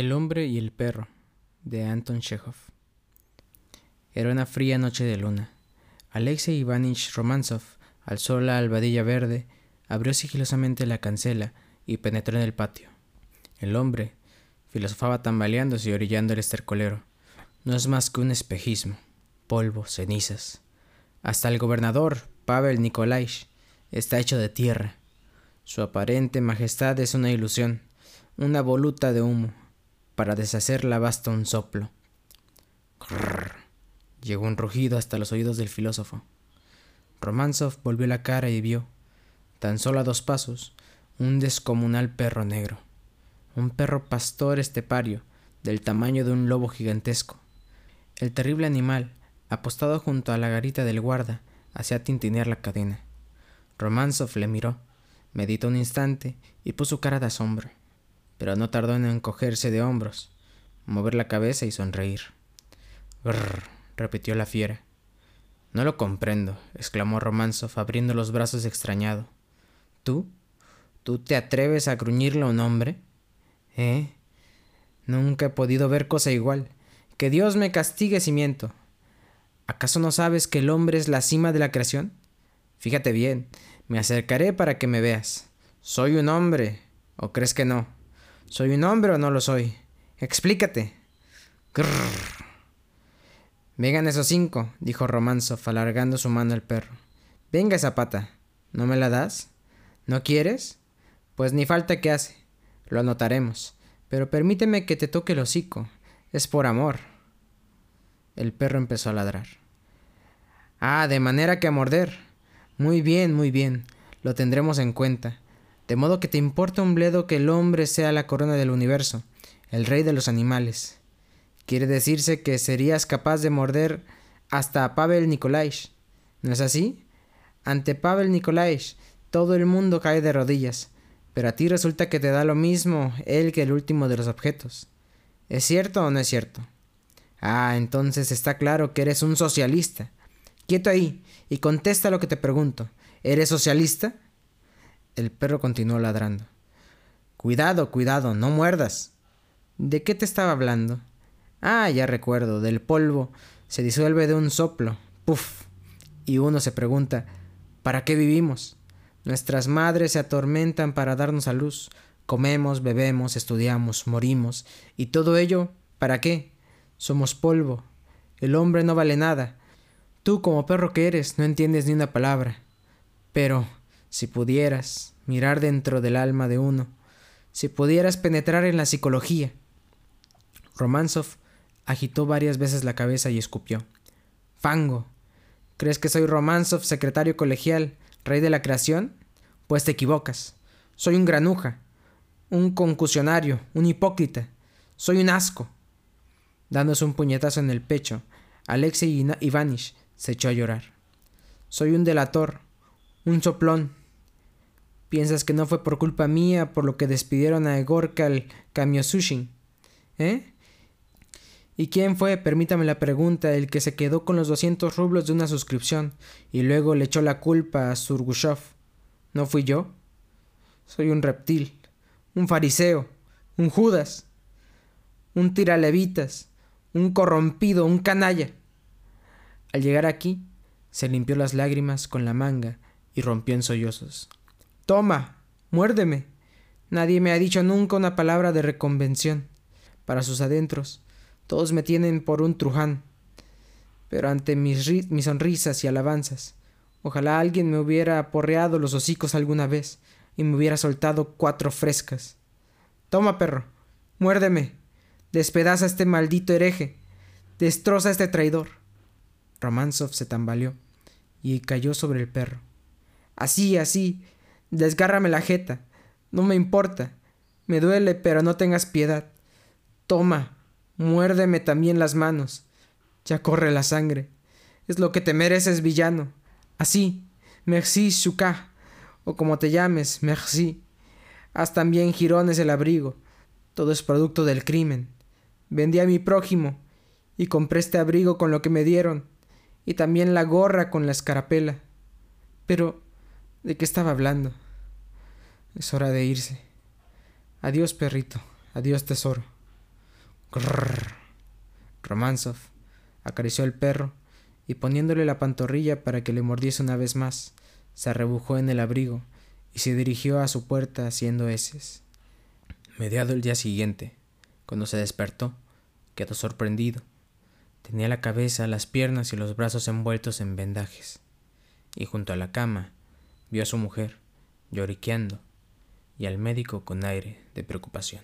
El hombre y el perro de Anton Chekhov. Era una fría noche de luna. Alexei Ivanich Romanzov alzó la albadilla verde, abrió sigilosamente la cancela y penetró en el patio. El hombre filosofaba tambaleándose y orillando el estercolero. No es más que un espejismo, polvo, cenizas. Hasta el gobernador, Pavel Nikolaich, está hecho de tierra. Su aparente majestad es una ilusión, una voluta de humo. Para deshacerla basta un soplo. Llegó un rugido hasta los oídos del filósofo. Romanzov volvió la cara y vio, tan solo a dos pasos, un descomunal perro negro. Un perro pastor estepario, del tamaño de un lobo gigantesco. El terrible animal, apostado junto a la garita del guarda, hacía tintinear la cadena. Romanzov le miró, meditó un instante y puso cara de asombro, pero no tardó en encogerse de hombros, mover la cabeza y sonreír. Grrr, repitió la fiera. No lo comprendo, exclamó Romanzov abriendo los brazos extrañado. ¿Tú? ¿Tú te atreves a gruñirle a un hombre? ¿Eh? Nunca he podido ver cosa igual. Que Dios me castigue si miento. ¿Acaso no sabes que el hombre es la cima de la creación? Fíjate bien, me acercaré para que me veas. ¿Soy un hombre? ¿O crees que no? ¿Soy un hombre o no lo soy? Explícate. Grrr. Vengan esos cinco, dijo Romanzov, alargando su mano al perro. Venga esa pata. ¿No me la das? ¿No quieres? Pues ni falta que hace. Lo anotaremos. Pero permíteme que te toque el hocico. Es por amor. El perro empezó a ladrar. Ah, de manera que a morder. Muy bien, muy bien. Lo tendremos en cuenta. De modo que te importa un bledo que el hombre sea la corona del universo, el rey de los animales. Quiere decirse que serías capaz de morder hasta a Pavel Nikolaich. ¿No es así? Ante Pavel Nikolaich todo el mundo cae de rodillas, pero a ti resulta que te da lo mismo él que el último de los objetos. ¿Es cierto o no es cierto? Ah, entonces está claro que eres un socialista. Quieto ahí y contesta lo que te pregunto. ¿Eres socialista? El perro continuó ladrando. Cuidado, cuidado, no muerdas. ¿De qué te estaba hablando? Ah, ya recuerdo, del polvo se disuelve de un soplo, puf, y uno se pregunta, ¿para qué vivimos? Nuestras madres se atormentan para darnos a luz, comemos, bebemos, estudiamos, morimos, y todo ello, ¿para qué? Somos polvo, el hombre no vale nada, tú como perro que eres no entiendes ni una palabra, pero si pudieras mirar dentro del alma de uno, si pudieras penetrar en la psicología. Romanzov Agitó varias veces la cabeza y escupió. Fango. ¿Crees que soy Romanzov, secretario colegial, rey de la creación? Pues te equivocas. Soy un granuja, un concusionario, un hipócrita. Soy un asco. Dándose un puñetazo en el pecho, Alexei Ivanich se echó a llorar. Soy un delator, un soplón. ¿Piensas que no fue por culpa mía por lo que despidieron a Egorkal Kamiosushin? ¿Eh? ¿Y quién fue, permítame la pregunta, el que se quedó con los 200 rublos de una suscripción y luego le echó la culpa a Surgushov? ¿No fui yo? Soy un reptil, un fariseo, un Judas, un tiralevitas, un corrompido, un canalla. Al llegar aquí, se limpió las lágrimas con la manga y rompió en sollozos. Toma, muérdeme. Nadie me ha dicho nunca una palabra de reconvención. Para sus adentros, todos me tienen por un truján. Pero ante mis, mis sonrisas y alabanzas, ojalá alguien me hubiera aporreado los hocicos alguna vez y me hubiera soltado cuatro frescas. Toma, perro, muérdeme, despedaza a este maldito hereje, destroza a este traidor. Romanzov se tambaleó y cayó sobre el perro. Así, así, desgárrame la jeta, no me importa, me duele, pero no tengas piedad. Toma, Muérdeme también las manos. Ya corre la sangre. Es lo que te mereces, villano. Así, merci, Shuka, o como te llames, merci. Haz también jirones el abrigo. Todo es producto del crimen. Vendí a mi prójimo y compré este abrigo con lo que me dieron, y también la gorra con la escarapela. Pero, ¿de qué estaba hablando? Es hora de irse. Adiós, perrito. Adiós, tesoro. Grrr. Romanzov acarició al perro y poniéndole la pantorrilla para que le mordiese una vez más, se arrebujó en el abrigo y se dirigió a su puerta haciendo heces. Mediado el día siguiente, cuando se despertó, quedó sorprendido. Tenía la cabeza, las piernas y los brazos envueltos en vendajes, y junto a la cama vio a su mujer lloriqueando y al médico con aire de preocupación.